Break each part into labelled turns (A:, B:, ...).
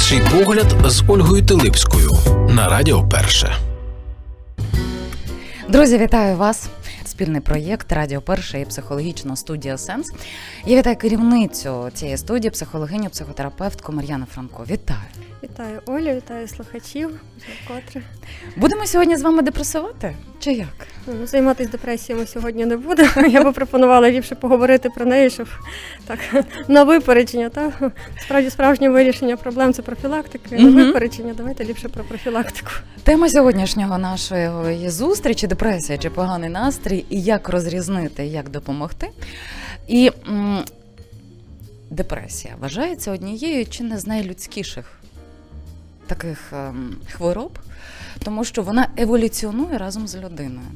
A: Інший погляд з Ольгою Тилипською на Радіо Перше.
B: Друзі, вітаю вас! Спільний проєкт Радіо Перша і психологічна студія Сенс. Я вітаю керівницю цієї студії, психологиню, психотерапевтку Мар'яну Франко. Вітаю!
C: Вітаю Олю, вітаю слухачів. Вкотре.
B: Будемо сьогодні з вами депресувати? Чи як?
C: Ну, Займатися депресіями сьогодні не будемо. Я би пропонувала ліпше поговорити про неї, щоб так на випередження. Та справді справжнє вирішення проблем це профілактика. На випередження. Давайте ліпше про профілактику.
B: Тема сьогоднішнього нашої зустрічі депресія чи поганий настрій, і як розрізнити, як допомогти. І м- депресія вважається однією чи не з найлюдськіших таких ем, хвороб, тому що вона еволюціонує разом з людиною.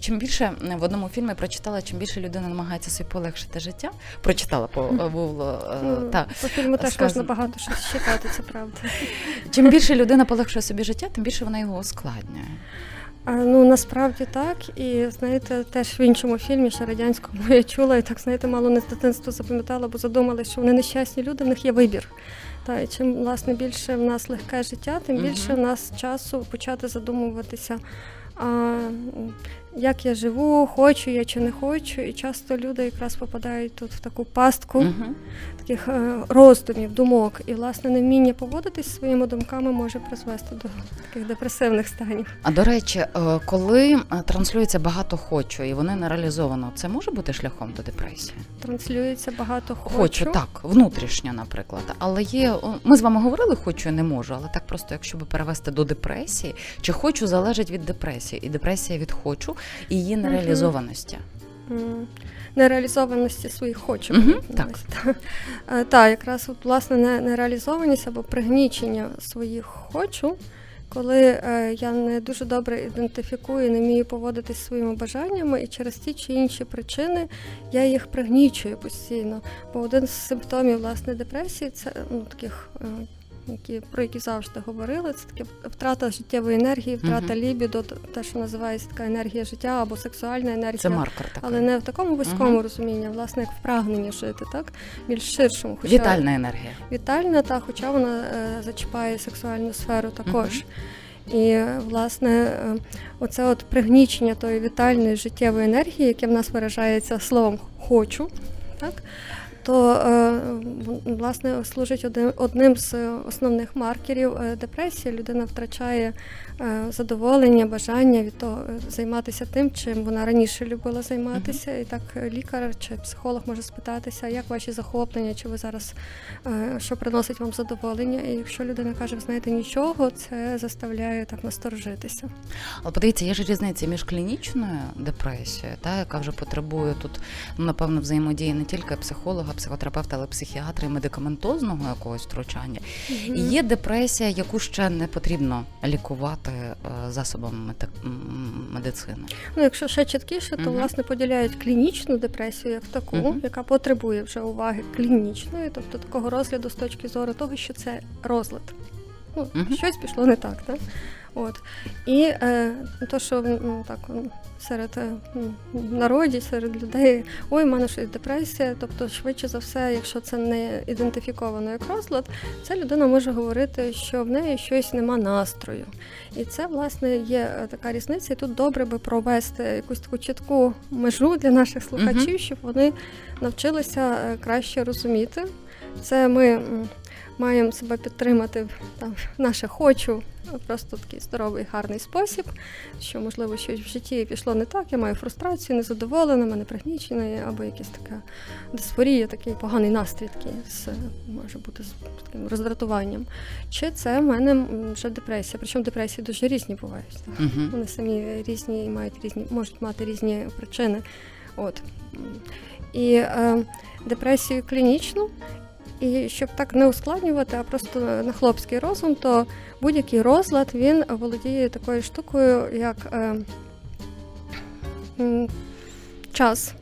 B: Чим більше в одному фільмі прочитала, чим більше людина намагається собі полегшити життя. Прочитала по було
C: ну, та, по фільму теж
B: сказано.
C: можна багато щось читати, це правда.
B: Чим більше людина полегшує собі життя, тим більше вона його ускладнює.
C: Ну насправді так, і знаєте, теж в іншому фільмі ще радянському я чула, і так знаєте, мало не з дитинства запам'ятала, бо задумали, що вони нещасні люди, в них є вибір. Та і чим власне більше в нас легке життя, тим більше в нас часу почати задумуватися. А, як я живу, хочу я чи не хочу, і часто люди якраз попадають тут в таку пастку uh-huh. таких роздумів, думок, і власне невміння поводитись своїми думками може призвести до таких депресивних станів.
B: А до речі, е, коли транслюється багато хочу і вони не реалізовано, це може бути шляхом до депресії?
C: Транслюється багато хочу.
B: Хочу, так, внутрішньо, наприклад. Але є ми з вами говорили, хочу і не можу, але так просто, якщо би перевести до депресії, чи хочу залежить від депресії, і депресія від хочу і її нереалізованості.
C: Нереалізованості своїх хочу.
B: Mm-hmm, так,
C: Так, якраз от, власне нереалізованість або пригнічення своїх хочу, коли е, я не дуже добре ідентифікую, не вмію поводитись своїми бажаннями, і через ті чи інші причини я їх пригнічую постійно. Бо один з симптомів власне депресії це ну, таких. Е, які про які завжди говорили, це таке втрата життєвої енергії, втрата uh-huh. лібідо, те, що називається така енергія життя або сексуальна енергія,
B: це маркер такий.
C: але не в такому вузькому uh-huh. розумінні, а власне як в прагненні жити, так більш ширшому.
B: Хоча вітальна енергія.
C: Вітальна, та хоча вона е, зачіпає сексуальну сферу також. Uh-huh. І власне оце от пригнічення тої вітальної життєвої енергії, яке в нас виражається словом хочу, так то е, власне служить одним з основних маркерів е, депресії. Людина втрачає е, задоволення, бажання від того займатися тим, чим вона раніше любила займатися. І так лікар чи психолог може спитатися, як ваші захоплення, чи ви зараз що приносить вам задоволення. І якщо людина каже, ви знаєте, нічого, це заставляє так насторожитися.
B: Але подивіться, є ж різниця між клінічною депресією, та яка вже потребує тут, ну, напевно, взаємодії не тільки психолога психотерапевта, але психіатра і медикаментозного якогось втручання. Mm-hmm. І є депресія, яку ще не потрібно лікувати е, засобами медицини.
C: Ну, якщо ще чіткіше, то mm-hmm. власне поділяють клінічну депресію як таку, mm-hmm. яка потребує вже уваги клінічної, тобто такого розгляду з точки зору того, що це розлад. Ну, Щось пішло не так, так? От. І е, то, що ну, так серед е, народі, серед людей, ой, в мене щось депресія. Тобто, швидше за все, якщо це не ідентифіковано як розлад, ця людина може говорити, що в неї щось нема настрою. І це, власне, є е, така різниця. І тут добре би провести якусь таку чітку межу для наших слухачів, щоб вони навчилися е, краще розуміти. Це ми маємо себе підтримати там наше хочу просто такий здоровий, гарний спосіб, що, можливо, щось в житті пішло не так, я маю фрустрацію, незадоволена, мене пригнічена, або якась така дисфорія, такий поганий настрій, такий з, може бути з таким роздратуванням. Чи це в мене вже депресія? Причому депресії дуже різні бувають. Так? Uh-huh. Вони самі різні і мають різні, можуть мати різні причини. От. І е, депресію клінічну і щоб так не ускладнювати, а просто на хлопський розум, то будь-який розлад він володіє такою штукою, як е, час.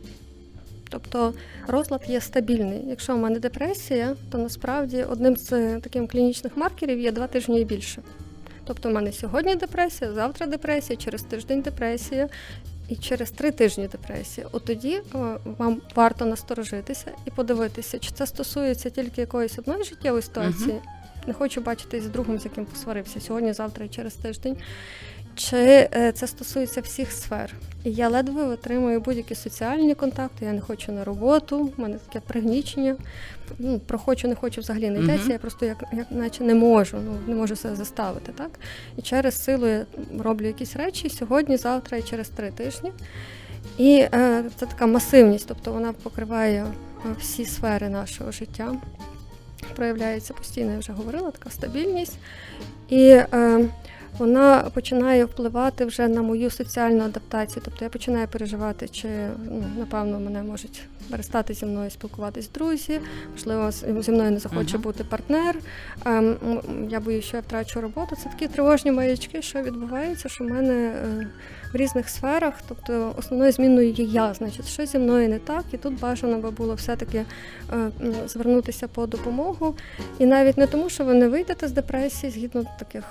C: Тобто розлад є стабільний. Якщо в мене депресія, то насправді одним з таких клінічних маркерів є два тижні і більше. Тобто, в мене сьогодні депресія, завтра депресія, через тиждень депресія, і через три тижні депресії, от тоді вам варто насторожитися і подивитися, чи це стосується тільки якоїсь одної життєвої ситуації, uh-huh. не хочу бачитись з другом, з яким посварився сьогодні, завтра і через тиждень. Чи е, це стосується всіх сфер? І я ледве витримую будь-які соціальні контакти, я не хочу на роботу, в мене таке пригнічення. Ну, Про хочу, не хочу взагалі не йдеться, uh-huh. я просто як, як наче не можу, ну не можу себе заставити. так? І через силу я роблю якісь речі сьогодні, завтра і через три тижні. І е, це така масивність, тобто вона покриває всі сфери нашого життя. Проявляється постійно, я вже говорила, така стабільність. І е, вона починає впливати вже на мою соціальну адаптацію. Тобто я починаю переживати, чи ну, напевно мене можуть перестати зі мною спілкуватись друзі, можливо, зі мною не захоче uh-huh. бути партнер. Ем, я боюся, що я втрачу роботу. Це такі тривожні маячки, що відбувається, що в мене е, в різних сферах, тобто основною зміною є я, значить, що зі мною не так, і тут бажано би було все-таки е, звернутися по допомогу. І навіть не тому, що ви не вийдете з депресії згідно таких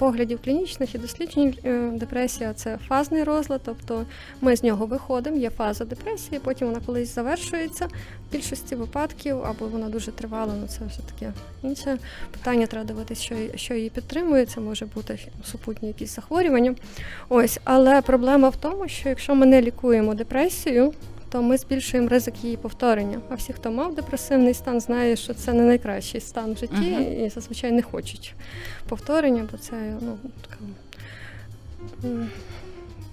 C: поглядів клінічних і досліджень е, депресія це фазний розлад, тобто ми з нього виходимо, є фаза депресії, потім вона колись завершується. В більшості випадків, або вона дуже тривала, ну це вже таке інше питання. Треба дивитися, що що її підтримує. Це може бути супутні якісь захворювання. Ось, але проблема в тому, що якщо ми не лікуємо депресію, то ми збільшуємо ризик її повторення. А всі, хто мав депресивний стан, знає, що це не найкращий стан в житті, uh-huh. і зазвичай не хочуть повторення, бо це ну така.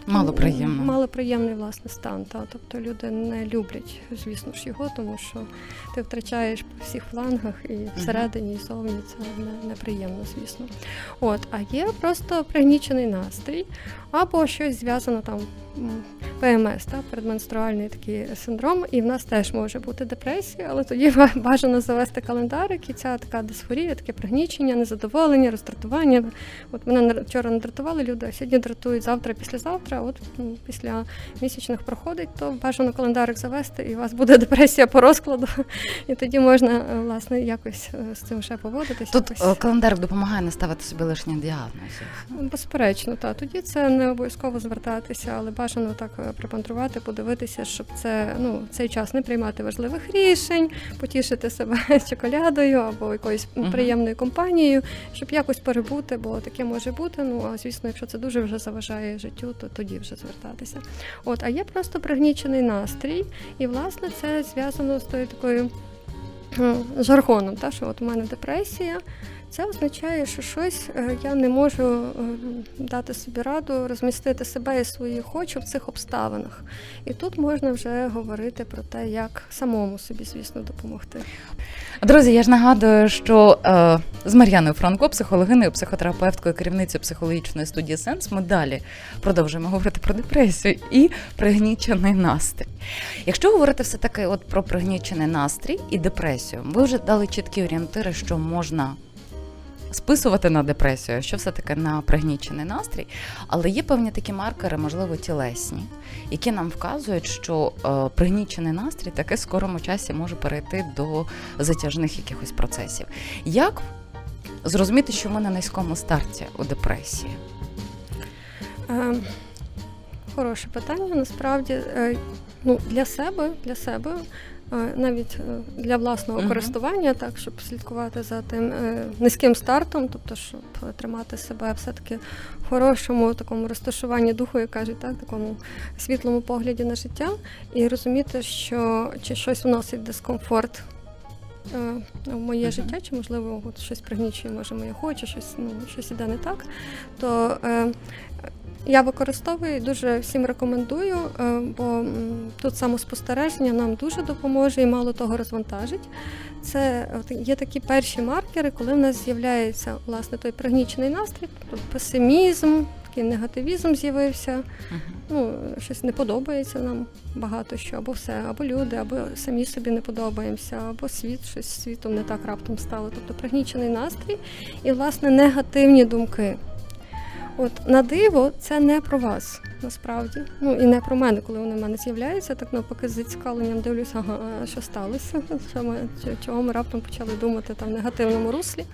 B: Малоприємно.
C: Малоприємний власне стан. Та. Тобто люди не люблять, звісно ж, його, тому що ти втрачаєш по всіх флангах і всередині, і зовні це не, неприємно, звісно. От, А є просто пригнічений настрій, або щось зв'язано там ПМС, та, передменструальний такий синдром, і в нас теж може бути депресія, але тоді бажано завести календарик, і ця така дисфорія, таке пригнічення, незадоволення, роздратування. От мене вчора не дратували люди, а сьогодні дратують завтра, післязавтра. От після місячних проходить, то бажано календарик завести, і у вас буде депресія по розкладу, і тоді можна е, власне якось е, з цим ще поводитися.
B: Тут якось. Е, календарик допомагає не ставити собі лишні діагнози.
C: Безперечно, так. Тоді це не обов'язково звертатися, але бажано так припантрувати, подивитися, щоб це ну цей час не приймати важливих рішень, потішити себе чоколядою або якоюсь приємною компанією, щоб якось перебути, бо таке може бути. Ну а звісно, якщо це дуже вже заважає життю, то тоді вже звертатися. От, а є просто пригнічений настрій, і власне це зв'язано з тою такою жаргоном, та що от у мене депресія. Це означає, що щось е, я не можу е, дати собі раду розмістити себе і свої хочу в цих обставинах. І тут можна вже говорити про те, як самому собі, звісно, допомогти.
B: Друзі, я ж нагадую, що е, з Мар'яною Франко, психологиною, психотерапевткою, керівницею психологічної студії Сенс, ми далі продовжуємо говорити про депресію і пригнічений настрій. Якщо говорити все таки от про пригнічений настрій і депресію, ви вже дали чіткі орієнтири, що можна списувати на депресію, що все таки на пригнічений настрій, але є певні такі маркери, можливо, тілесні, які нам вказують, що е, пригнічений настрій таки в скорому часі може перейти до затяжних якихось процесів. Як зрозуміти, що ми на низькому старті у депресії?
C: Е, хороше питання. Насправді, е, ну, для себе, для себе навіть е, для власного uh-huh. користування, так щоб слідкувати за тим е, низьким стартом, тобто щоб тримати себе все-таки в хорошому такому розташуванні духу, як кажуть, так, такому світлому погляді на життя, і розуміти, що чи щось вносить дискомфорт. Е, в моє uh-huh. життя, чи можливо от щось пригнічує, може моє хоче, щось ну щось іде не так, то е, я використовую дуже всім рекомендую, е, бо тут самоспостереження нам дуже допоможе і мало того розвантажить. Це є такі перші маркери, коли в нас з'являється власне той пригнічений настрій, тобто песимізм, такий негативізм з'явився. Ну, щось не подобається нам багато що, або все, або люди, або самі собі не подобаємося, або світ, щось світом не так раптом стало. Тобто пригнічений настрій і, власне, негативні думки. От на диво, це не про вас насправді. Ну і не про мене, коли вони в мене з'являються. Так навпаки, з зацікавленням дивлюся, ага, що сталося, що ми чого ми раптом почали думати там в негативному руслі.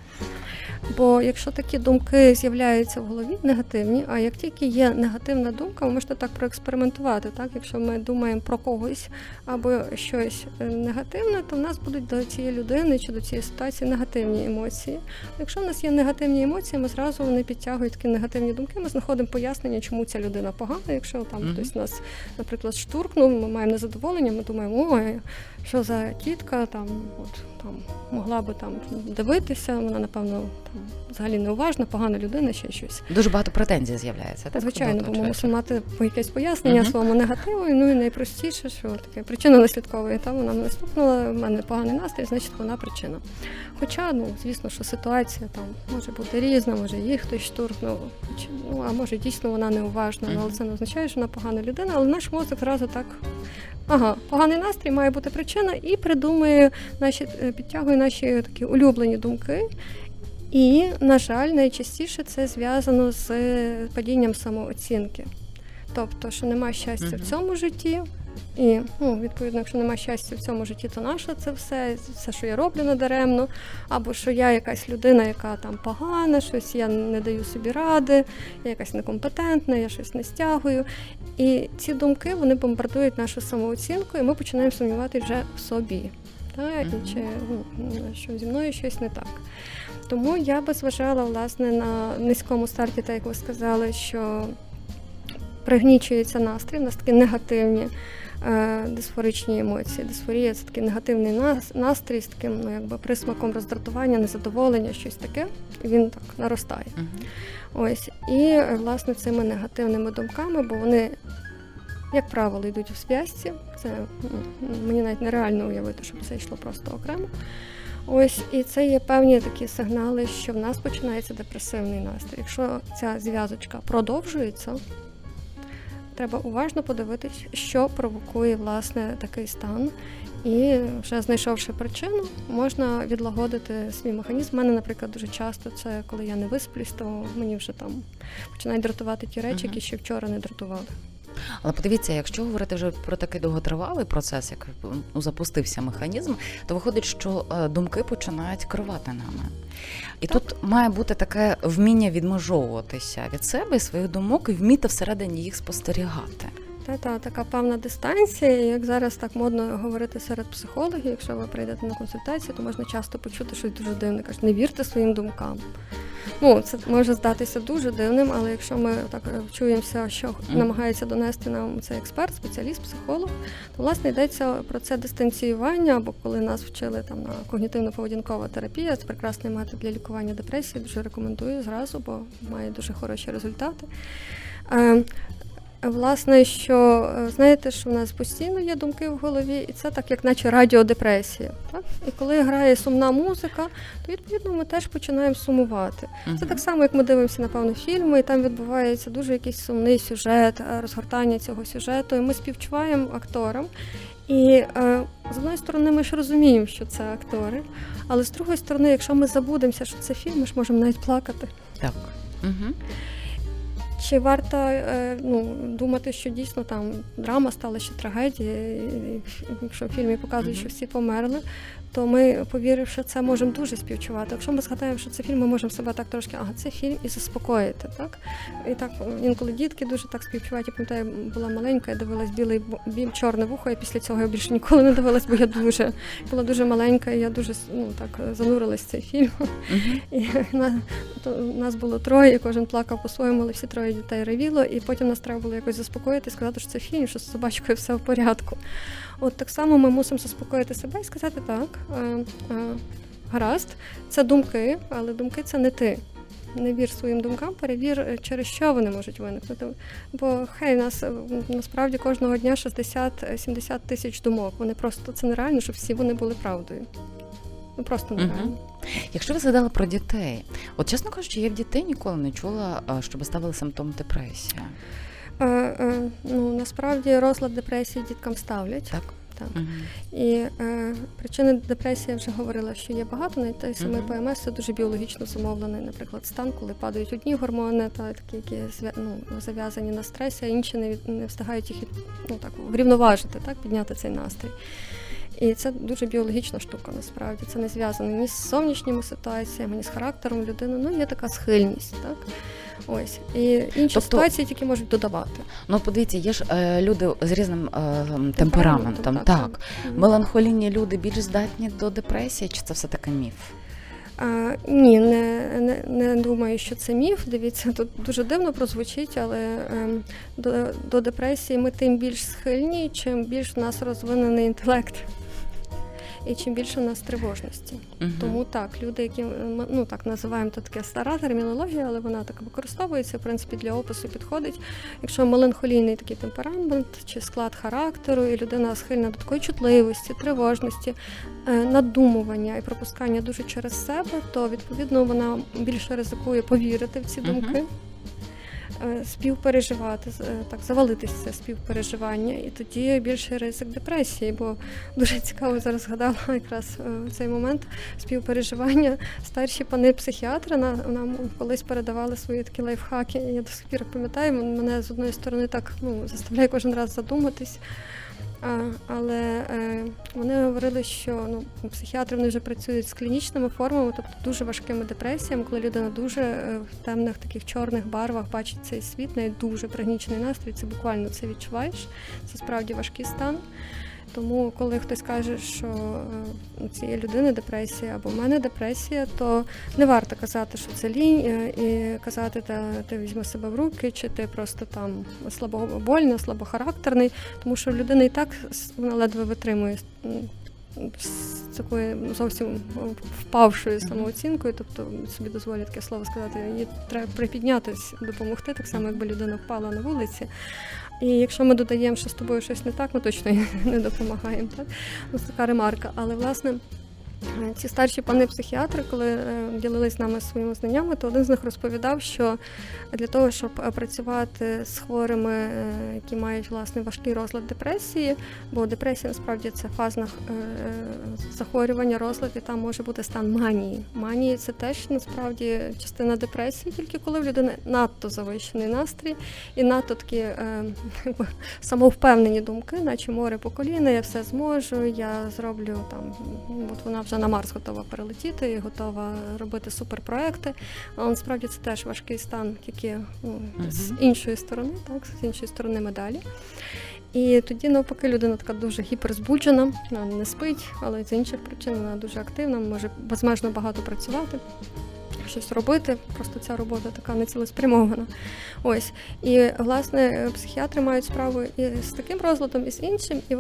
C: Бо якщо такі думки з'являються в голові негативні, а як тільки є негативна думка, ви можете так проекспериментувати. Так? Якщо ми думаємо про когось або щось е, негативне, то в нас будуть до цієї людини чи до цієї ситуації негативні емоції. Якщо в нас є негативні емоції, ми зразу вони підтягують такі негативні думки. Ми знаходимо пояснення, чому ця людина погана. Якщо там mm-hmm. хтось нас, наприклад, штуркнув, ми маємо незадоволення, ми думаємо, ой, що за тітка там, от там могла би там дивитися, вона напевно там взагалі неуважна, погана людина, ще щось.
B: Дуже багато претензій з'являється. так?
C: Звичайно, бо ми мусимо мати якесь пояснення uh-huh. своєму негативу. Ну і найпростіше, що таке причина наслідкової, та вона мене стукнула, в мене поганий настрій, значить вона причина. Хоча, ну звісно, що ситуація там може бути різна, може їх хтось штурхнув, ну а може дійсно вона неуважна, але це не означає, що вона погана людина, але наш мозок зразу так. Ага, поганий настрій має бути причина, і придумує наші підтягує наші такі улюблені думки. І, на жаль, найчастіше це зв'язано з падінням самооцінки. Тобто, що немає щастя uh-huh. в цьому житті, і ну, відповідно, якщо немає щастя в цьому житті, то наше це все, все, що я роблю надаремно, або що я якась людина, яка там погана, щось я не даю собі ради, я якась некомпетентна, я щось не стягую. І ці думки вони бомбардують нашу самооцінку, і ми починаємо сумнівати вже в собі. Так? І чи ну, що зі мною щось не так. Тому я би зважала власне на низькому старті, так як ви сказали, що пригнічується настрій, у нас такі негативні дисфоричні емоції. Дисфорія це такий негативний настрій з таким ну, якби присмаком роздратування, незадоволення, щось таке. Він так наростає. Uh-huh. Ось. І власне цими негативними думками, бо вони. Як правило, йдуть у зв'язці. Це ну, мені навіть нереально уявити, щоб це йшло просто окремо. Ось і це є певні такі сигнали, що в нас починається депресивний настрій. Якщо ця зв'язочка продовжується, треба уважно подивитись, що провокує власне такий стан. І вже знайшовши причину, можна відлагодити свій механізм. У мене, наприклад, дуже часто це коли я не висплюсь, то мені вже там починають дратувати ті речі, які ще вчора не дратували.
B: Але подивіться, якщо говорити вже про такий довготривалий процес, як ну, запустився механізм, то виходить, що е, думки починають керувати нами. І так. тут має бути таке вміння відмежовуватися від себе і своїх думок і вміти всередині їх спостерігати.
C: Та, та така певна дистанція, як зараз так модно говорити серед психологів, якщо ви прийдете на консультацію, то можна часто почути щось дуже дивне. Кажуть, не вірте своїм думкам. Ну, це може здатися дуже дивним, але якщо ми так е, чуємося, що намагається донести нам цей експерт, спеціаліст, психолог, то власне йдеться про це дистанціювання, або коли нас вчили там на когнітивно-поведінкова терапія, це прекрасний метод для лікування депресії. Дуже рекомендую зразу, бо має дуже хороші результати. Власне, що е, знаєте, що в нас постійно є думки в голові, і це так, як наче радіодепресія. Так? І коли грає сумна музика, то відповідно ми теж починаємо сумувати. Uh-huh. Це так само, як ми дивимося, напевно, фільми, і там відбувається дуже якийсь сумний сюжет, е, розгортання цього сюжету. І ми співчуваємо акторам. І е, з одної сторони, ми ж розуміємо, що це актори, але з другої сторони, якщо ми забудемося, що це фільм, ми ж можемо навіть плакати.
B: Так. Угу.
C: Чи варто е, ну, думати, що дійсно там драма стала ще трагедія, якщо в фільмі показують, що всі померли, то ми, повіривши це, можемо дуже співчувати. Якщо ми згадаємо, що це фільм, ми можемо себе так трошки, ага, це фільм і заспокоїти. так? І так інколи дітки дуже так співчувають. Я пам'ятаю, була маленька, я дивилась білий бім, чорне вухо, і після цього я більше ніколи не дивилась, бо я дуже була дуже маленька, і я дуже ну, так занурилась в цей фільм. Uh-huh. І на, то, Нас було троє, і кожен плакав по-своєму, але всі троє дітей ревіло, і потім нас треба було якось заспокоїти і сказати, що це фільм, що з собачкою все в порядку. От так само ми мусимо заспокоїти себе і сказати так, е, е, гаразд, це думки, але думки це не ти. Не вір своїм думкам, перевір, е, через що вони можуть виникнути. Бо хай нас насправді кожного дня 60-70 тисяч думок. Вони просто це нереально, щоб всі вони були правдою. Ну просто нереально.
B: Якщо ви згадали про дітей, от чесно кажучи, я в дітей ніколи не чула, щоб ставили симптом депресії.
C: Е, е, ну насправді розлад депресії діткам ставлять.
B: Так.
C: Так. Uh-huh. І е, причини депресії я вже говорила, що є багато, навіть той самий uh-huh. ПМС це дуже біологічно зумовлений, наприклад, стан, коли падають одні гормони, та такі, які ну, зав'язані на стресі, а інші не не встигають їх ну, так, врівноважити, так, підняти цей настрій. І це дуже біологічна штука, насправді. Це не зв'язано ні з зовнішніми ситуаціями, ні з характером людини. Ну, є така схильність, так? Ось. І інші тобто, ситуації тільки можуть додавати.
B: Ну, подивіться, є ж е, люди з різним е, темпераментом. Так, так. так. Меланхолійні люди більш здатні до депресії, чи це все таки міф?
C: А, Ні, не не, не думаю, що це міф. Дивіться, тут дуже дивно прозвучить, але е, до, до депресії ми тим більш схильні, чим більш в нас розвинений інтелект і чим більше у нас тривожності. uh Тому так, люди, які ми ну так називаємо то таке стара термінологія, але вона так використовується, в принципі, для опису підходить. Якщо меланхолійний такий темперамент чи склад характеру, і людина схильна до такої чутливості, тривожності, е, надумування і пропускання дуже через себе, то відповідно вона більше ризикує повірити в ці думки. Е, співпереживати, е, так завалитися співпереживання, і тоді більший ризик депресії, бо дуже цікаво зараз згадала якраз е, цей момент співпереживання. Старші пани психіатри нам колись передавали свої такі лайфхаки. Я до сих пір пам'ятаю, мене з одної сторони так ну, заставляє кожен раз задуматись. Але е, вони говорили, що ну, психіатри вони вже працюють з клінічними формами, тобто дуже важкими депресіями, коли людина дуже е, в темних таких чорних барвах бачить цей світ, неї дуже пригнічений настрій, це буквально це відчуваєш. Це справді важкий стан. Тому, коли хтось каже, що е, у цієї людини депресія або в мене депресія, то не варто казати, що це лінь, е, і казати, та ти візьми себе в руки, чи ти просто там слабобольний, слабохарактерний, тому що людина і так вона ледве витримує з такою зовсім впавшою самооцінкою, тобто собі дозволять таке слово сказати, їй треба припіднятися, допомогти, так само, якби людина впала на вулиці. І якщо ми додаємо, що з тобою щось не так, ми точно не допомагаємо. Так? Ось така ремарка. Але власне. Е, ці старші пани психіатри, коли е, ділились нами своїми знаннями, то один з них розповідав, що для того, щоб е, працювати з хворими, які мають власне важкий розлад депресії, бо депресія насправді це фазне захворювання, розлад, і там може бути стан манії. Манії це теж насправді частина депресії, тільки коли в людини надто завищений настрій і надто такі самовпевнені думки, наче море по коліна, я все зможу, я зроблю там, от вона вже вже на Марс готова перелетіти і готова робити суперпроекти. Але насправді це теж важкий стан, тільки ну, з іншої сторони, так, з іншої сторони медалі. І тоді, навпаки, людина така дуже гіперзбуджена, вона не спить, але з інших причин вона дуже активна, може безмежно багато працювати щось робити. Просто ця робота така нецілеспрямована. Ось. І власне психіатри мають справу і з таким розладом, і з іншим. І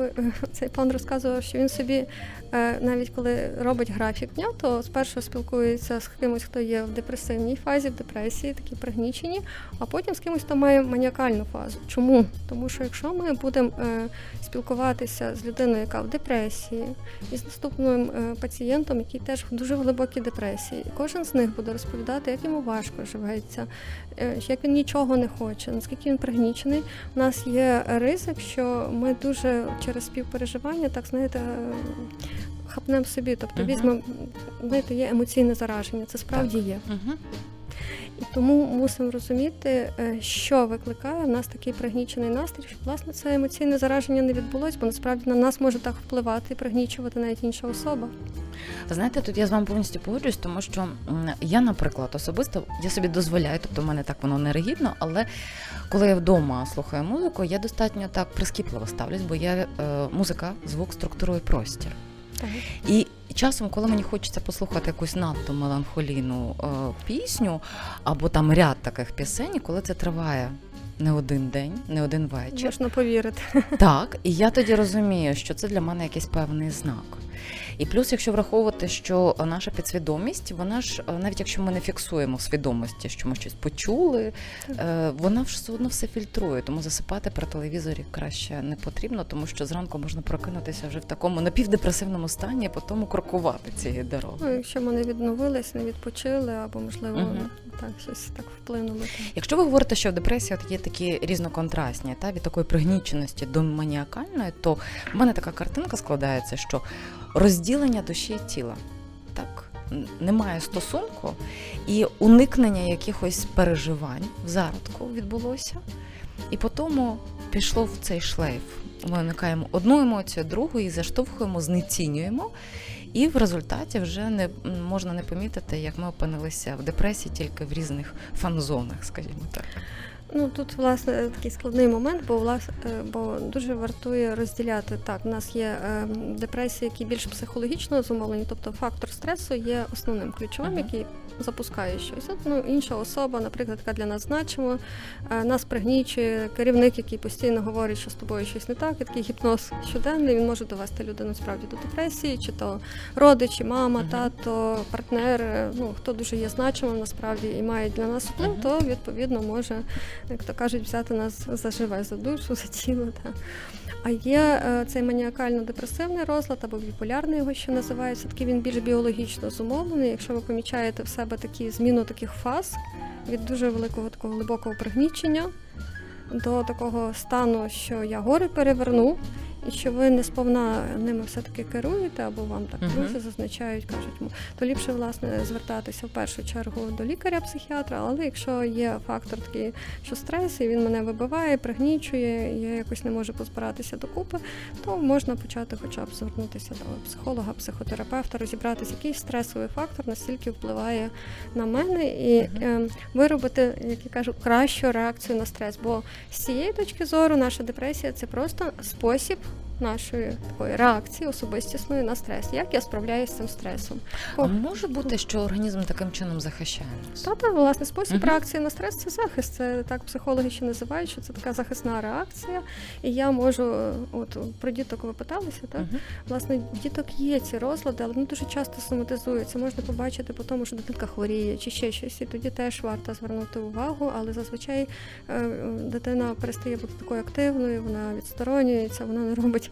C: цей пан розказував, що він собі, е, навіть коли робить графік дня, то спершу спілкується з кимось, хто є в депресивній фазі, в депресії, такі пригнічені, а потім з кимось, хто має маніакальну фазу. Чому? Тому що якщо ми будемо е, спілкуватися з людиною, яка в депресії, і з наступним е, пацієнтом, який теж в дуже глибокій депресії, кожен з них буде розповідати, як йому важко живеться, е, як він нічого не хоче, наскільки він пригнічений. У нас є ризик, що ми дуже через співпереживання, так знаєте, хапнемо собі, тобто візьмемо, знаєте, є емоційне зараження, це справді є. І тому мусимо розуміти, е, що викликає в нас такий пригнічений настрій, щоб власне це емоційне зараження не відбулось, бо насправді на нас може так впливати і пригнічувати навіть інша особа.
B: Знаєте, тут я з вами повністю погоджуюсь, тому що я, наприклад, особисто я собі дозволяю, тобто в мене так воно не ригідно, але коли я вдома слухаю музику, я достатньо так прискіпливо ставлюсь, бо я е, музика, звук структурує простір. Так. І часом, коли мені хочеться послухати якусь надто меланхолійну е, пісню, або там ряд таких пісень, коли це триває не один день, не один вечір.
C: Можна повірити.
B: Так, і я тоді розумію, що це для мене якийсь певний знак. І плюс, якщо враховувати, що наша підсвідомість, вона ж, навіть якщо ми не фіксуємо в свідомості, що ми щось почули, е, вона все одно все фільтрує. Тому засипати при телевізорі краще не потрібно, тому що зранку можна прокинутися вже в такому напівдепресивному стані, а потім крокувати цієї дороги.
C: Ну, Якщо ми не відновились, не відпочили, або можливо угу. так щось так вплинуло.
B: Якщо ви говорите, що в депресії от є такі різноконтрастні, та від такої пригніченості до маніакальної, то в мене така картинка складається, що розділення душі і тіла. Так, немає стосунку, і уникнення якихось переживань в зародку відбулося, і потім пішло в цей шлейф. виникаємо одну емоцію, другу і заштовхуємо, знецінюємо. І в результаті вже не можна не помітити, як ми опинилися в депресії тільки в різних фан-зонах, скажімо так.
C: Ну тут власне такий складний момент, бо власне, бо дуже вартує розділяти так. У нас є е, депресії, які більш психологічно зумовлені, тобто фактор стресу є основним ключовим, uh-huh. який запускає щось. От, ну, інша особа, наприклад, яка для нас значима, е, нас пригнічує керівник, який постійно говорить, що з тобою щось не так, і такий гіпноз щоденний, він може довести людину справді до депресії, чи то родичі, мама, uh-huh. тато, партнер, е, ну хто дуже є значимим насправді і має для нас вплив, uh-huh. то відповідно може як то кажуть, взяти нас за живе, за душу, за тіло. Та. А є е, цей маніакально-депресивний розлад або біполярний його ще називається, такий він більш біологічно зумовлений. Якщо ви помічаєте в себе такі зміну таких фаз від дуже великого такого глибокого пригнічення до такого стану, що я гори переверну і що ви не сповна ними все-таки керуєте, або вам так друзі зазначають, кажуть, то ліпше власне звертатися в першу чергу до лікаря-психіатра, але якщо є фактор такий, що стрес, і він мене вибиває, пригнічує, я якось не можу позбиратися докупи, то можна почати хоча б звернутися до психолога, психотерапевта, розібратися, який стресовий фактор настільки впливає на мене, і е, виробити, як я кажу, кращу реакцію на стрес. Бо з цієї точки зору наша депресія це просто спосіб нашої такої реакції особистісної на стрес. Як я справляюся з цим стресом?
B: А може бути, що організм таким чином захищає нас?
C: Та, та власне спосіб uh реакції на стрес це захист. Це так психологи ще називають, що це така захисна реакція. І я можу, от про діток ви питалися, так uh власне діток є ці розлади, але вони дуже часто соматизуються. Можна побачити по тому, що дитинка хворіє чи ще щось. І тоді теж варто звернути увагу, але зазвичай е, дитина перестає бути такою активною, вона відсторонюється, вона не робить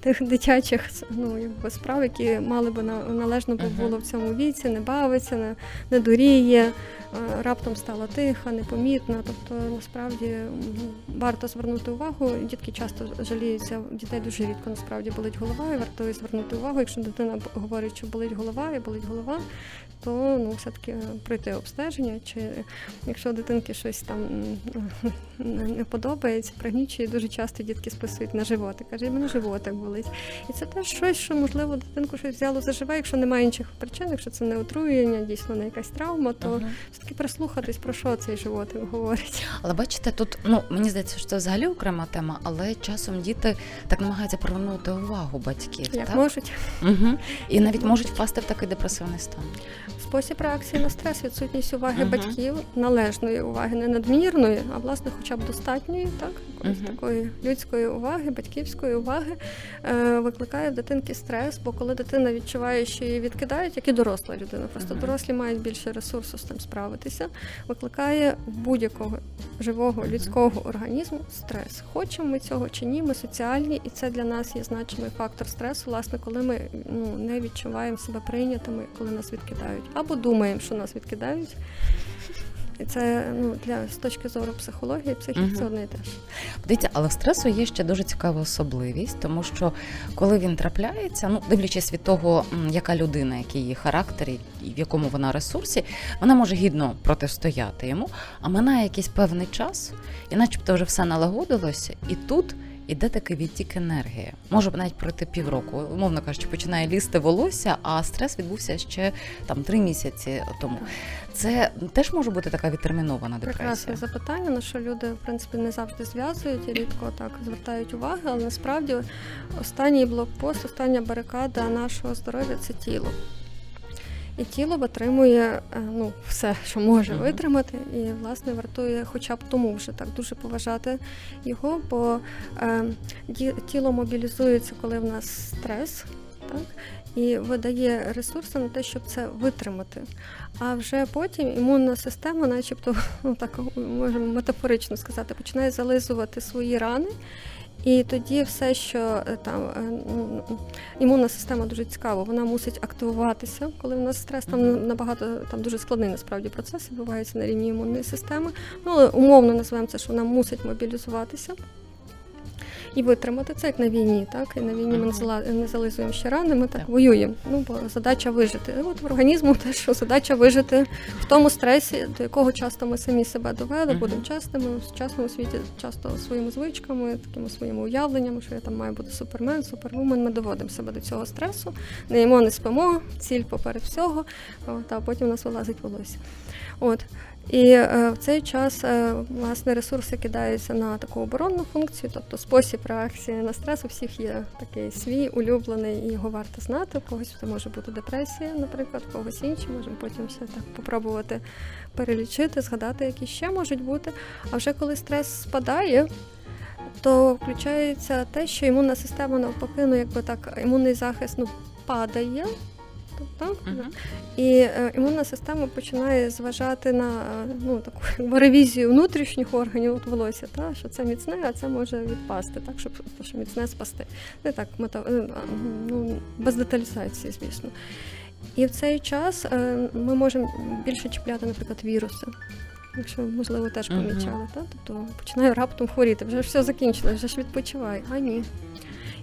C: тих дитячих ну, якби, справ, які мали би належно було в цьому віці, не бавиться, не, не дуріє, раптом стала тиха, непомітна. Тобто, насправді варто звернути увагу. Дітки часто жаліються, дітей дуже рідко насправді болить голова, і варто звернути увагу. Якщо дитина говорить, що болить голова і болить голова, то ну, все-таки пройти обстеження. Чи якщо дитинки щось там не подобається, пригнічує, дуже часто дітки списують на животи. Каже, мене животик болить. І це теж щось, що можливо дитинку щось взяло за живе, якщо немає інших причин, якщо це не отруєння, дійсно не якась травма, то uh-huh. все-таки прислухатись, про що цей животик говорить.
B: Але бачите, тут ну мені здається, що це взагалі окрема тема, але часом діти так намагаються привернути увагу батьків.
C: Як
B: так?
C: можуть.
B: Угу. І навіть можуть впасти в такий депресивний стан.
C: Спосіб реакції на стрес, відсутність уваги uh-huh. батьків, належної уваги, не надмірної, а власне, хоча б достатньої, так uh-huh. такої людської уваги, батьківської уваги викликає в дитинки стрес, бо коли дитина відчуває, що її відкидають, як і доросла людина, просто дорослі мають більше ресурсу з тим справитися, викликає будь-якого живого людського організму стрес. Хочемо ми цього чи ні, ми соціальні, і це для нас є значимий фактор стресу, власне, коли ми ну не відчуваємо себе прийнятими, коли нас відкидають або думаємо, що нас відкидають. І це ну для з точки зору психології, психіки угу. це одне і те ж.
B: Дивіться, але в стресу є ще дуже цікава особливість, тому що коли він трапляється, ну дивлячись від того, яка людина, який її характер і в якому вона ресурсі, вона може гідно протистояти йому, а минає якийсь певний час, і начебто вже все налагодилося, і тут іде такий відтік енергії. Може навіть пройти півроку. Умовно кажучи, починає лізти волосся, а стрес відбувся ще там три місяці тому. Це теж може бути така відтермінована депресія?
C: Прекрасне запитання, на що люди в принципі не завжди зв'язують і рідко так звертають увагу, але насправді останній блокпост, остання барикада нашого здоров'я це тіло і тіло витримує е, ну, все, що може витримати, і власне вартує, хоча б тому вже так дуже поважати його, бо е, тіло мобілізується, коли в нас стрес. Так, і видає ресурси на те, щоб це витримати. А вже потім імунна система, начебто, ну так можемо метафорично сказати, починає зализувати свої рани і тоді все, що е, там е, імунна система дуже цікава, вона мусить активуватися, коли в нас стрес там набагато там дуже складний насправді процес відбувається на рівні імунної системи. Ну але умовно називаємо це, що вона мусить мобілізуватися. І витримати це як на війні. Так і на війні ми не зализуємо ще рани, ми так
B: Так.
C: воюємо. Ну бо задача вижити. І От в організму теж що задача вижити в тому стресі, до якого часто ми самі себе довели, будемо чесними в сучасному світі, часто своїми звичками, такими своїми уявленнями, що я там маю бути супермен, супервумен. Ми доводимо себе до цього стресу, не їмо, не спимо, ціль поперед всього, от, а потім у нас вилазить волосся. От. І е, в цей час е, власне ресурси кидаються на таку оборонну функцію, тобто спосіб реакції на стрес у всіх є такий свій улюблений, і його варто знати. У когось це може бути депресія, наприклад, у когось інші. Можемо потім все так попробувати перелічити, згадати, які ще можуть бути. А вже коли стрес спадає, то включається те, що імунна система навпаки, ну якби так, імунний захист ну, падає. Так?
B: Мгм.
C: І е, імунна система починає зважати на е, ну, таку ревізію внутрішніх органів от волосся, та, що це міцне, а це може відпасти, так, щоб що міцне спасти. Не так, мета, е, ну, без деталізації, звісно. І в цей час е, ми можемо більше чіпляти, наприклад, віруси. Якщо, можливо, теж помічали, та? тобто починаю раптом хворіти, вже ж все закінчилось, вже ж відпочивай, а ні.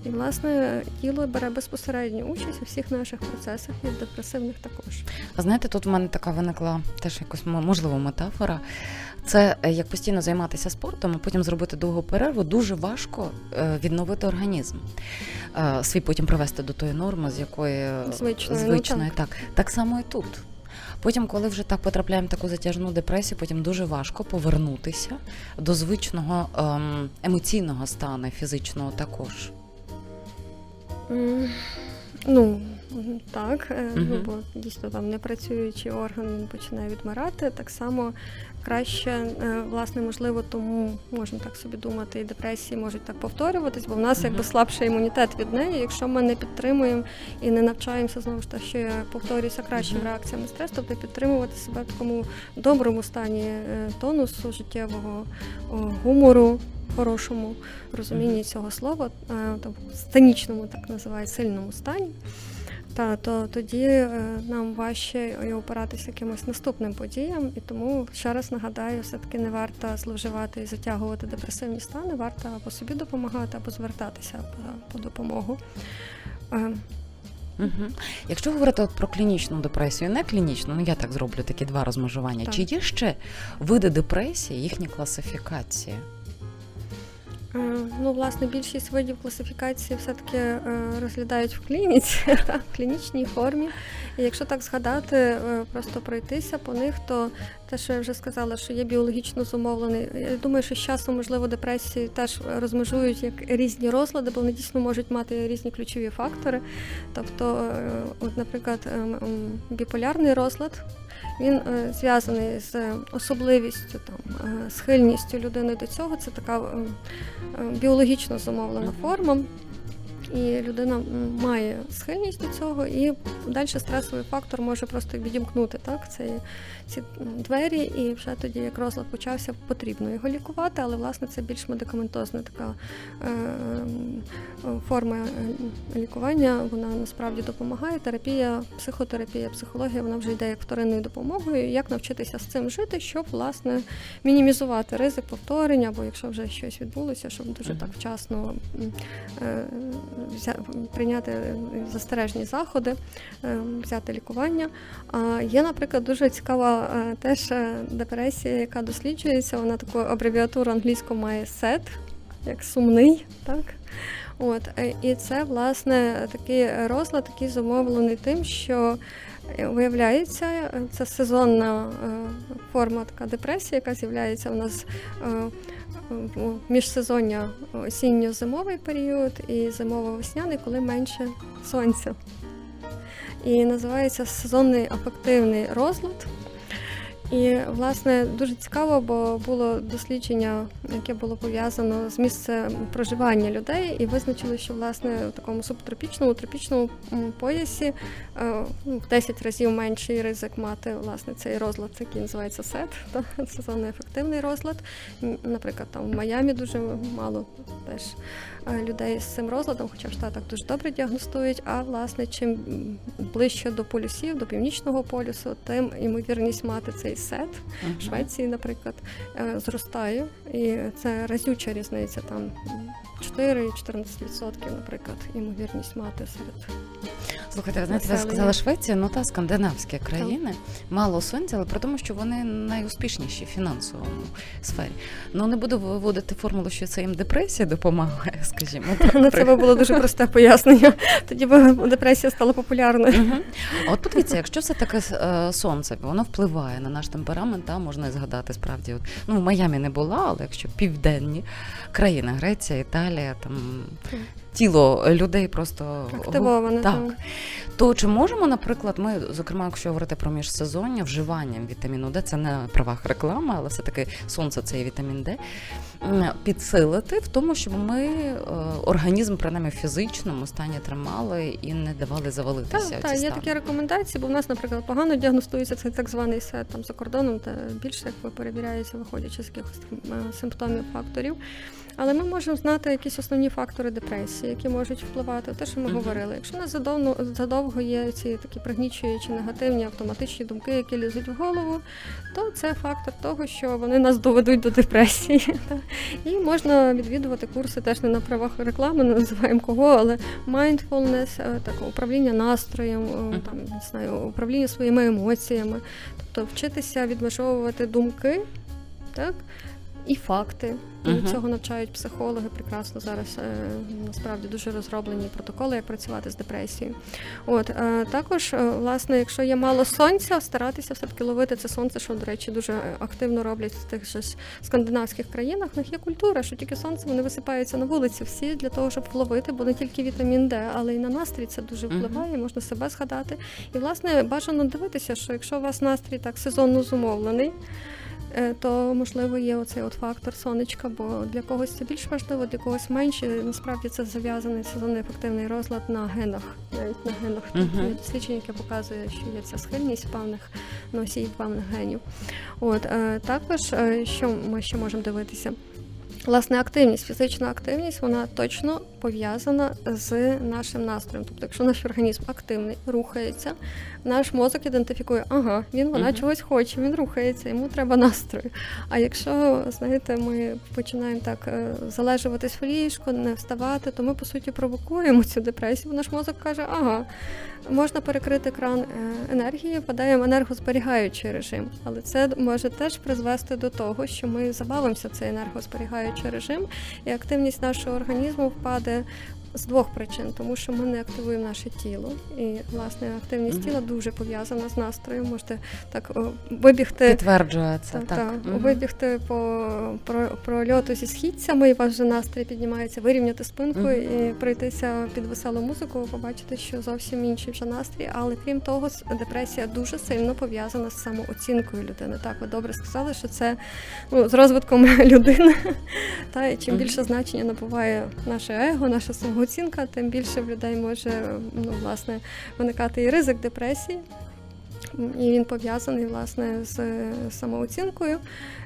C: І, власне, тіло бере безпосередню участь у всіх наших процесах і в депресивних також.
B: А знаєте, тут в мене така виникла теж якось можливо метафора. Це е, як постійно займатися спортом, а потім зробити довгу перерву, дуже важко е, відновити організм. Е, Свій потім привести до тої норми, з якої
C: Звичної, ну,
B: звичної
C: так.
B: так. так само і тут. Потім, коли вже так потрапляємо в таку затяжну депресію, потім дуже важко повернутися до звичного ем, емоційного стану, фізичного також.
C: Ну, так, е, ну, бо дійсно там непрацюючий орган він починає відмирати. Так само краще, е, власне, можливо, тому можна так собі думати, і депресії можуть так повторюватись, бо в нас якби слабший імунітет від неї. Якщо ми не підтримуємо і не навчаємося знову ж таки, що я повторююся кращим
B: Мгм.
C: реакціям на стрес, тобто підтримувати себе в такому доброму стані е, тонусу життєвого гумору. Хорошому розумінні цього слова, там, сценічному, так називають, сильному стані, та, то тоді е, нам важче і опиратися якимось наступним подіям. І тому ще раз нагадаю, все-таки не варто зловживати і затягувати депресивні стани, варто або собі допомагати, або звертатися по, по допомогу. Е,
B: Угу. Якщо говорити от про клінічну депресію, не клінічну, ну я так зроблю такі два розмежування.
C: Так.
B: Чи є ще види депресії, їхні класифікації?
C: Е, Ну, власне, більшість видів класифікації все-таки е, розглядають в клініці, в клінічній формі. І якщо так згадати, е, просто пройтися по них, то те, що я вже сказала, що є біологічно зумовлений. Я думаю, що з часом, можливо, депресії теж розмежують як різні розлади, бо вони дійсно можуть мати різні ключові фактори. Тобто, от, наприклад, ем, ем, біполярний розлад. Він е, зв'язаний з особливістю, там, е, схильністю людини до цього. Це така е, е, біологічно зумовлена форма. І людина має схильність до цього, і далі стресовий фактор може просто відімкнути так, ці, ці двері, і вже тоді, як розлад почався, потрібно його лікувати, але власне це більш медикаментозна така е, е, форма е, лікування. Вона насправді допомагає. Терапія, психотерапія, психологія вона вже йде як вторинною допомогою. Як навчитися з цим жити, щоб власне мінімізувати ризик повторення, або якщо вже щось відбулося, щоб дуже так вчасно е, прийняти застережні заходи, е, взяти лікування. Є, наприклад, дуже цікава е, теж е, депресія, яка досліджується. Вона таку абревіатуру англійську має SED, як сумний, так. От, е, і це власне такий розлад, який зумовлений тим, що е, виявляється, це сезонна е, форма така депресія, яка з'являється у нас е, міжсезоння осінньо-зимовий період і зимово-весняний, коли менше сонця. І називається сезонний афективний розлад. І, власне, дуже цікаво, бо було дослідження, яке було пов'язано з місцем проживання людей, і визначили, що власне в такому субтропічному тропічному поясі е, ну, в 10 разів менший ризик мати власне цей розлад, який називається СЕД, та, сезонний ефективний розлад. Наприклад, там в Майамі дуже мало теж е, людей з цим розладом, хоча в Штатах дуже добре діагностують. А власне, чим ближче до полюсів, до північного полюсу, тим ймовірність мати цей сет в Швеції, наприклад, е, зростає. І це разюча різниця там 4-14%, наприклад, ймовірність мати серед.
B: Слухайте, ви знаєте, ви сказали Швеція, ну та скандинавські країни, мало сонця, але при тому, що вони найуспішніші в фінансовому сфері. Ну не буду виводити формулу, що це їм депресія допомагає, скажімо.
C: На це було дуже просте пояснення. Тоді б депресія стала популярною.
B: Угу. От подивіться, якщо все таке сонце, воно впливає на наш темперамент, та можна згадати справді. От, ну в Майамі не була, але якщо південні країни, Греція, Італія, там тіло людей просто
C: активоване.
B: Так. То чи можемо, наприклад, ми, зокрема, якщо говорити про міжсезоння, вживанням вітаміну Д, це не правах реклами, але все-таки сонце це і вітамін Д, підсилити в тому, щоб ми е, організм, принаймні в фізичному стані тримали і не давали завалитися.
C: Так, так, є такі рекомендації, бо в нас, наприклад, погано діагностується цей так званий сет там за кордоном, де більше якби перевіряється, виходячи з якихось е, симптомів, факторів. Але ми можемо знати якісь основні фактори депресії, які можуть впливати. Те, що ми uh-huh. говорили. Якщо у нас задовго, задовго є ці такі пригнічуючі негативні автоматичні думки, які лізуть в голову, то це фактор того, що вони нас доведуть до депресії. І можна відвідувати курси теж не на правах реклами, не називаємо кого, але mindfulness, е, таке управління настроєм, uh-huh. там не знаю, управління своїми емоціями, тобто вчитися відмежовувати думки, так і факти. Uh-huh. Цього навчають психологи прекрасно зараз. Е, насправді дуже розроблені протоколи, як працювати з депресією. От е, також, е, власне, якщо є мало сонця, старатися все таки ловити це сонце, що до речі дуже активно роблять в тих же скандинавських країнах. В них є культура, що тільки сонце вони висипаються на вулиці всі для того, щоб вловити, бо не тільки вітамін Д, але й на настрій це дуже впливає. Uh-huh. Можна себе згадати. І власне бажано дивитися, що якщо у вас настрій так сезонно зумовлений. Е, то можливо є оцей от фактор сонечка, бо для когось це більш важливо, для когось менше. Насправді це зав'язаний сезонно-ефективний розлад на генах, навіть на генах. Uh-huh. Є дослідження, яке показує, що є ця схильність певних носіїв певних генів. От е, також е, що ми ще можемо дивитися? Власне, активність, фізична активність, вона точно пов'язана з нашим настроєм. Тобто, якщо наш організм активний, рухається, наш мозок ідентифікує, ага, він вона uh-huh. чогось хоче, він рухається, йому треба настрою. А якщо, знаєте, ми починаємо так е, залежуватись в ліжку, не вставати, то ми по суті провокуємо цю депресію. Наш мозок каже, ага, можна перекрити кран е, енергії, впадає в енергозберігаючий режим. Але це може теж призвести до того, що ми забавимося в цей енергозберігаючий режим, і активність нашого організму впаде з двох причин, тому що ми не активуємо наше тіло, і власне активність mm-hmm. тіла дуже пов'язана з настроєм. Можете так вибігти
B: підтверджується, так,
C: так. Mm-hmm. вибігти по про, прольоту зі східцями, і ваш вже настрій піднімається, вирівняти спинку mm-hmm. і пройтися під веселу музику. Ви побачите, що зовсім інший вже настрій. Але крім того, депресія дуже сильно пов'язана з самооцінкою людини. Так, ви добре сказали, що це ну, з розвитком людини. Та і чим більше значення набуває наше его, наша самооцінка, оцінка, тим більше в людей може ну, власне виникати і ризик депресії. І він пов'язаний власне з самооцінкою.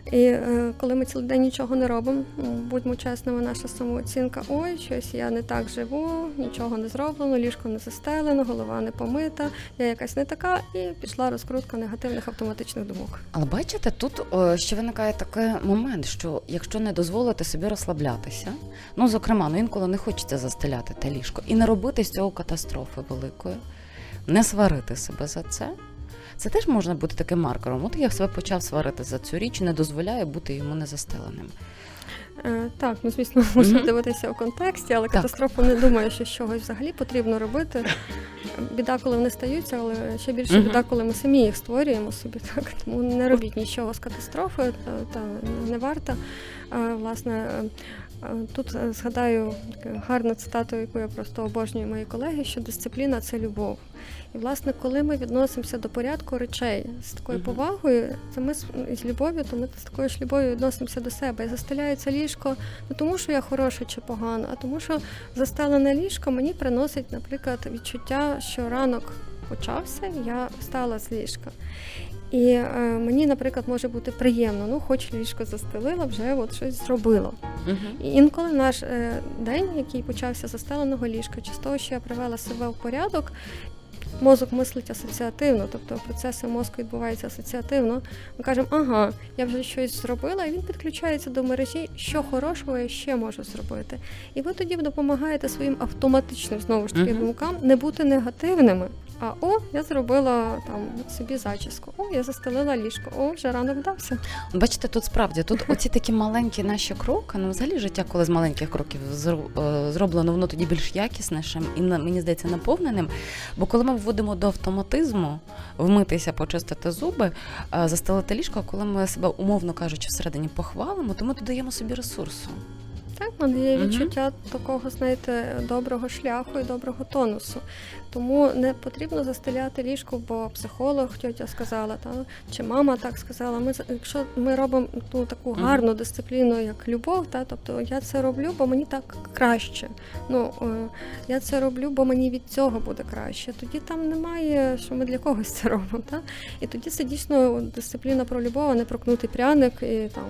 C: І е, коли ми цілий день нічого не робимо, будьмо чесними, наша самооцінка ой, щось я не так живу, нічого не зроблено, ліжко не застелено, голова не помита, я якась не така, і пішла розкрутка негативних автоматичних думок.
B: Але бачите, тут ще виникає такий момент, що якщо не дозволити собі розслаблятися, ну зокрема, ну інколи не хочеться застеляти те ліжко і не робити з цього катастрофи великої, не сварити себе за це. Це теж можна бути таким маркером. От я себе почав сварити за цю річ, не дозволяє бути йому незастеленим.
C: Е, так, ну звісно, можна mm-hmm. дивитися в контексті, але так. катастрофу не думаю, що щось взагалі потрібно робити. Біда, коли вони стаються, але ще більше mm-hmm. біда, коли ми самі їх створюємо собі. Так тому не робіть нічого з катастрофи, та, та не варто. А, власне, Тут е, згадаю гарну цитату, яку я просто обожнюю мої колеги, що дисципліна це любов. І, власне, коли ми відносимося до порядку речей з такою повагою, то ми з любов'ю, то ми з такою ж любов'ю відносимося до себе. І застеляється ліжко не тому, що я хороша чи погана, а тому, що застелене ліжко мені приносить, наприклад, відчуття, що ранок почався, я встала з ліжка. І е, мені, наприклад, може бути приємно, ну, хоч ліжко застелила, вже от щось зробила. Uh-huh. І інколи наш е, день, який почався з застеленого ліжка, чи з того, що я привела себе в порядок, мозок мислить асоціативно, тобто процеси мозку відбуваються асоціативно. Ми кажемо, ага, я вже щось зробила, і він підключається до мережі, що хорошого я ще можу зробити. І ви тоді допомагаєте своїм автоматичним знову ж таки
B: Мгм.
C: думкам не бути негативними. А о, я зробила там собі зачіску, о, я застелила ліжко, о, вже ранок вдався.
B: Бачите, тут справді тут оці такі маленькі наші кроки. Ну, взагалі життя, коли з маленьких кроків е, зроблено, воно тоді більш якіснішим і мені здається наповненим. Бо коли ми вводимо до автоматизму вмитися, почистити зуби, е, застелити ліжко, коли ми себе умовно кажучи всередині похвалимо, то ми додаємо собі ресурсу.
C: Так, в мене є
B: Мгм.
C: відчуття такого, знаєте, доброго шляху і доброго тонусу. Тому не потрібно застеляти ліжко, бо психолог тьотя сказала, та чи мама так сказала. Ми якщо ми робимо ну, таку гарну дисципліну, як любов, та тобто я це роблю, бо мені так краще. Ну е, я це роблю, бо мені від цього буде краще. Тоді там немає, що ми для когось це робимо. Та? І тоді це дійсно дисципліна про любов, а не про кнутий пряник і там.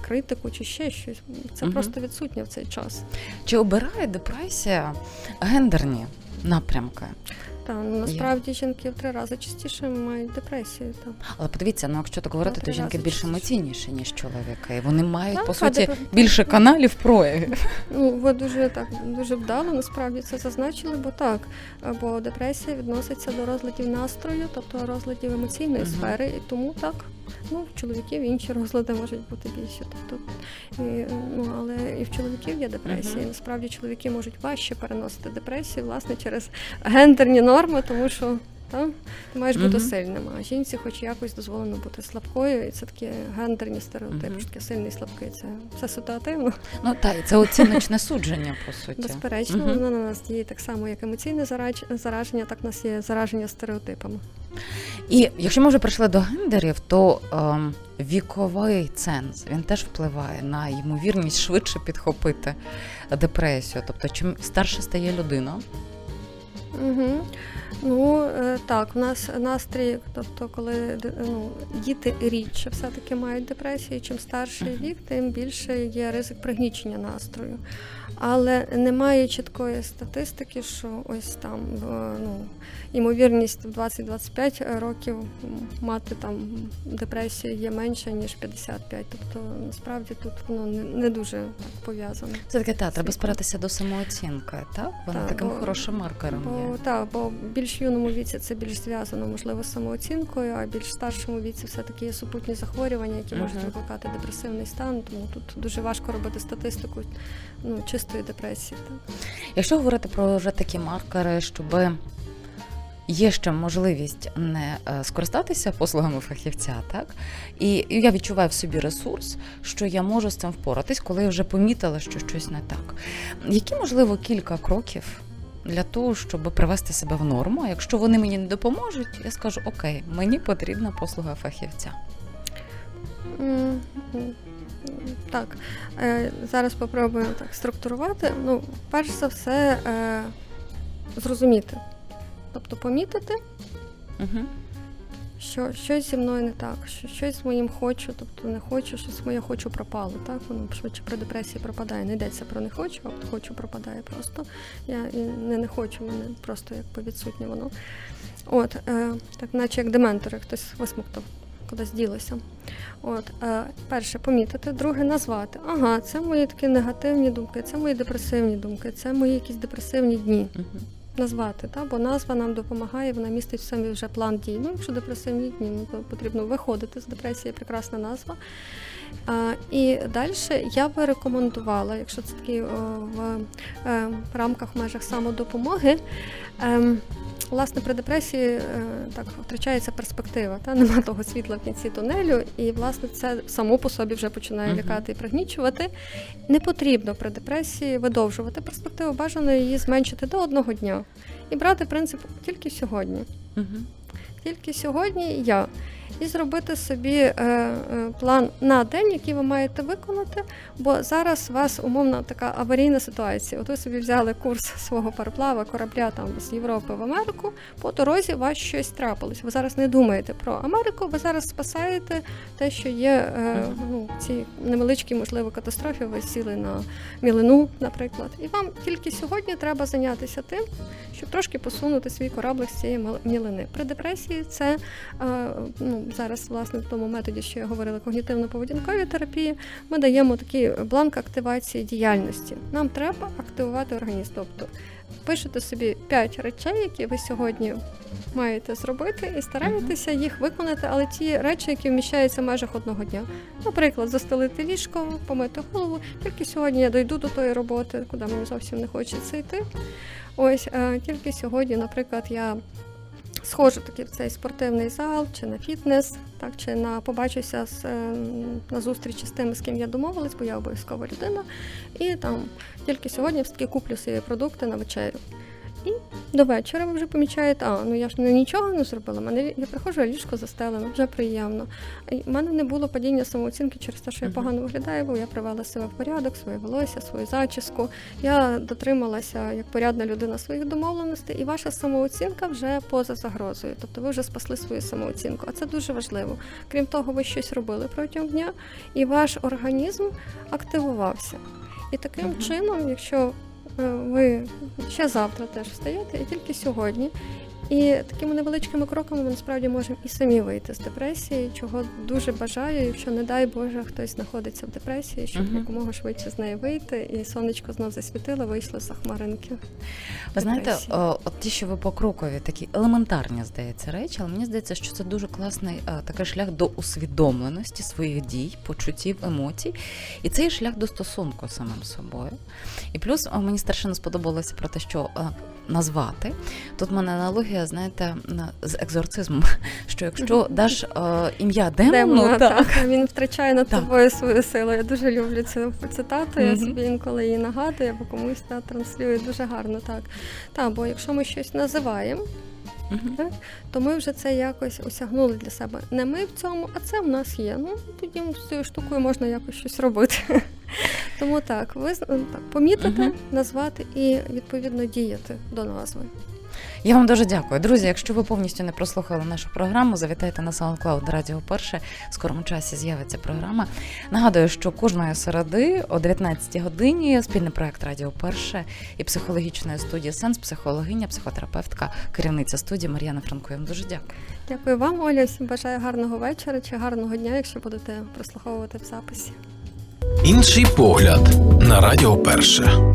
C: Критику чи ще щось. Це
B: Мгм.
C: просто відсутнє в цей час.
B: Чи обирає депресія гендерні напрямки?
C: Та ну насправді жінки в три рази частіше мають депресію. Та.
B: Але подивіться, ну якщо так говорити, то жінки більш
C: частіше.
B: емоційніші, ніж чоловіки. Вони мають,
C: Так,
B: по суті,
C: депре-
B: більше каналів проявів.
C: Ну ви дуже так дуже вдало насправді це зазначили, бо так, бо депресія відноситься до розладів настрою, тобто розладів емоційної
B: Мгм.
C: сфери, і тому так. Ну, в чоловіків інші розлади можуть бути більші. Тобто, і, ну, але і в чоловіків є депресія. Uh-huh. насправді чоловіки можуть важче переносити депресію, власне, через гендерні норми, тому що та, ти маєш бути
B: Мгм.
C: сильним. А жінці, хоч якось дозволено бути слабкою, і це такі гендерні стереотипи. Що Таке сильний слабкий. Це все ситуативно.
B: Ну та і це оціночне судження, по суті.
C: Безперечно, воно на нас діє так само, як емоційне зараження, так в нас є зараження стереотипами.
B: І якщо ми вже прийшли до гендерів, то ем, віковий ценз він теж впливає на ймовірність швидше підхопити депресію. Тобто, чим старше стає людина,
C: Угу. Ну е, так, в нас настрій, тобто, коли ну, діти рідше все-таки мають депресію, чим старший вік, тим більше є ризик пригнічення настрою. Але немає чіткої статистики, що ось там в, ну, ймовірність в 20-25 років мати там депресію є менша, ніж 55. Тобто насправді тут воно не, не дуже так пов'язано.
B: це таке та треба спиратися до самооцінки, так? Вона
C: Так,
B: таким
C: бо-
B: хорошим маркером
C: Бо
B: є.
C: так, бо в більш юному віці це більш зв'язано, можливо, з самооцінкою, а більш старшому віці все-таки є супутні захворювання, які можуть викликати депресивний стан. Тому тут дуже важко робити статистику ну, чистої депресії. Так.
B: Якщо говорити про вже такі маркери, щоб є ще можливість не е, скористатися послугами фахівця, так і, і я відчуваю в собі ресурс, що я можу з цим впоратись, коли я вже помітила, що щось не так. Які можливо кілька кроків? Для того, щоб привести себе в норму, а якщо вони мені не допоможуть, я скажу: Окей, мені потрібна послуга фахівця.
C: Так, е, зараз спробуємо так структурувати. Ну, перш за все, е, зрозуміти, тобто помітити,
B: Угу.
C: що щось зі мною не так, що щось з моїм хочу, тобто не хочу, щось моє хочу пропало. Так воно швидше при депресії пропадає. Не йдеться про не хочу, а хочу пропадає просто. Я і не не хочу, мене просто якби відсутнє воно. От, е, так, наче як дементори, хтось висмоктав, кудись ділося. От, е, перше помітити, друге назвати. Ага, це мої такі негативні думки, це мої депресивні думки, це мої якісь депресивні дні
B: Угу.
C: назвати, та? бо назва нам допомагає, вона містить в собі вже план дій. Ну, якщо депресивні дні, ну, то потрібно виходити з депресії, прекрасна назва. А, і далі я би рекомендувала, якщо це такі о, в е, рамках в межах самодопомоги. Е, Власне, при депресії е, так втрачається перспектива, та нема того світла в кінці тунелю, і власне це само по собі вже починає лякати і пригнічувати. Не потрібно при депресії видовжувати перспективу, бажано її зменшити до одного дня і брати принцип тільки сьогодні. Тільки сьогодні я. І зробити собі е, е, план на день, який ви маєте виконати. Бо зараз у вас умовно така аварійна ситуація. От ви собі взяли курс свого пароплава, корабля там з Європи в Америку. По дорозі у вас щось трапилось. Ви зараз не думаєте про Америку, ви зараз спасаєте те, що є е, ну, ці невеличкі, можливо, катастрофі. Ви сіли на мілину, наприклад. І вам тільки сьогодні треба зайнятися тим, щоб трошки посунути свій кораблик з цієї мілини. При депресії це ну, зараз, власне, в тому методі, що я говорила, когнітивно-поведінковій терапії, ми даємо такий бланк активації діяльності. Нам треба активувати організм. Тобто пишете собі 5 речей, які ви сьогодні маєте зробити, і стараєтеся їх виконати, але ті речі, які вміщаються в межах одного дня. Наприклад, застелити ліжко, помити голову. Тільки сьогодні я дойду до тої роботи, куди мені зовсім не хочеться йти. Ось е, тільки сьогодні, наприклад, я сходжу таки в цей спортивний зал, чи на фітнес, так чи на побачуся з е, на зустрічі з тими, з ким я домовилась, бо я обов'язкова людина. І там тільки сьогодні все-таки куплю свої продукти на вечерю. І до вечора ви вже помічаєте, а ну я ж не нічого не зробила. Мене я приходжу, а ліжко застелено, вже приємно. У мене не було падіння самооцінки через те, що я погано виглядаю, бо я привела себе в порядок, своє волосся, свою зачіску. Я дотрималася як порядна людина своїх домовленостей, і ваша самооцінка вже поза загрозою. Тобто ви вже спасли свою самооцінку. А це дуже важливо. Крім того, ви щось робили протягом дня, і ваш організм активувався. І таким
B: Мгм.
C: чином, якщо ви ще завтра теж встаєте, і тільки сьогодні. І такими невеличкими кроками ми насправді можемо і самі вийти з депресії, чого дуже бажаю, якщо не дай Боже хтось знаходиться в депресії, щоб
B: Мгм.
C: якомога швидше з неї вийти, і сонечко знов засвітило, вийшло з хмаринки.
B: Ви знаєте, о, от ті, що ви покрокові, такі елементарні, здається, речі, але мені здається, що це дуже класний е, такий шлях до усвідомленості своїх дій, почуттів, емоцій. І це є шлях до стосунку з самим собою. І плюс о, мені страшенно сподобалося про те, що е, назвати. Тут в мене аналогія, знаєте, на- з екзорцизмом, що якщо даш е, ім'я демону, так,
C: так, він втрачає над
B: Так.
C: тобою свою силу. Я дуже люблю цю цитату. Я собі інколи її нагадую, або комусь та, транслюю дуже гарно так. Та бо якщо ми щось називаємо,
B: Мгм.
C: то ми вже це якось осягнули для себе. Не ми в цьому, а це в нас є. Ну тоді з цією штукою можна якось щось робити. Тому так, ви так, помітити,
B: Мгм.
C: назвати і відповідно діяти до назви.
B: Я вам дуже дякую. Друзі, якщо ви повністю не прослухали нашу програму, завітайте на SoundCloud Радіо Перше. В скорому часі з'явиться програма. Нагадую, що кожної середи о 19 годині спільний проект Радіо Перше і психологічної студії Сенс, психологиня, психотерапевтка, керівниця студії Мар'яна Франко. Я вам дуже дякую.
C: Дякую вам, Оля. Всім бажаю гарного вечора чи гарного дня, якщо будете прослуховувати в записі.
A: Інший погляд на Радіо Перше.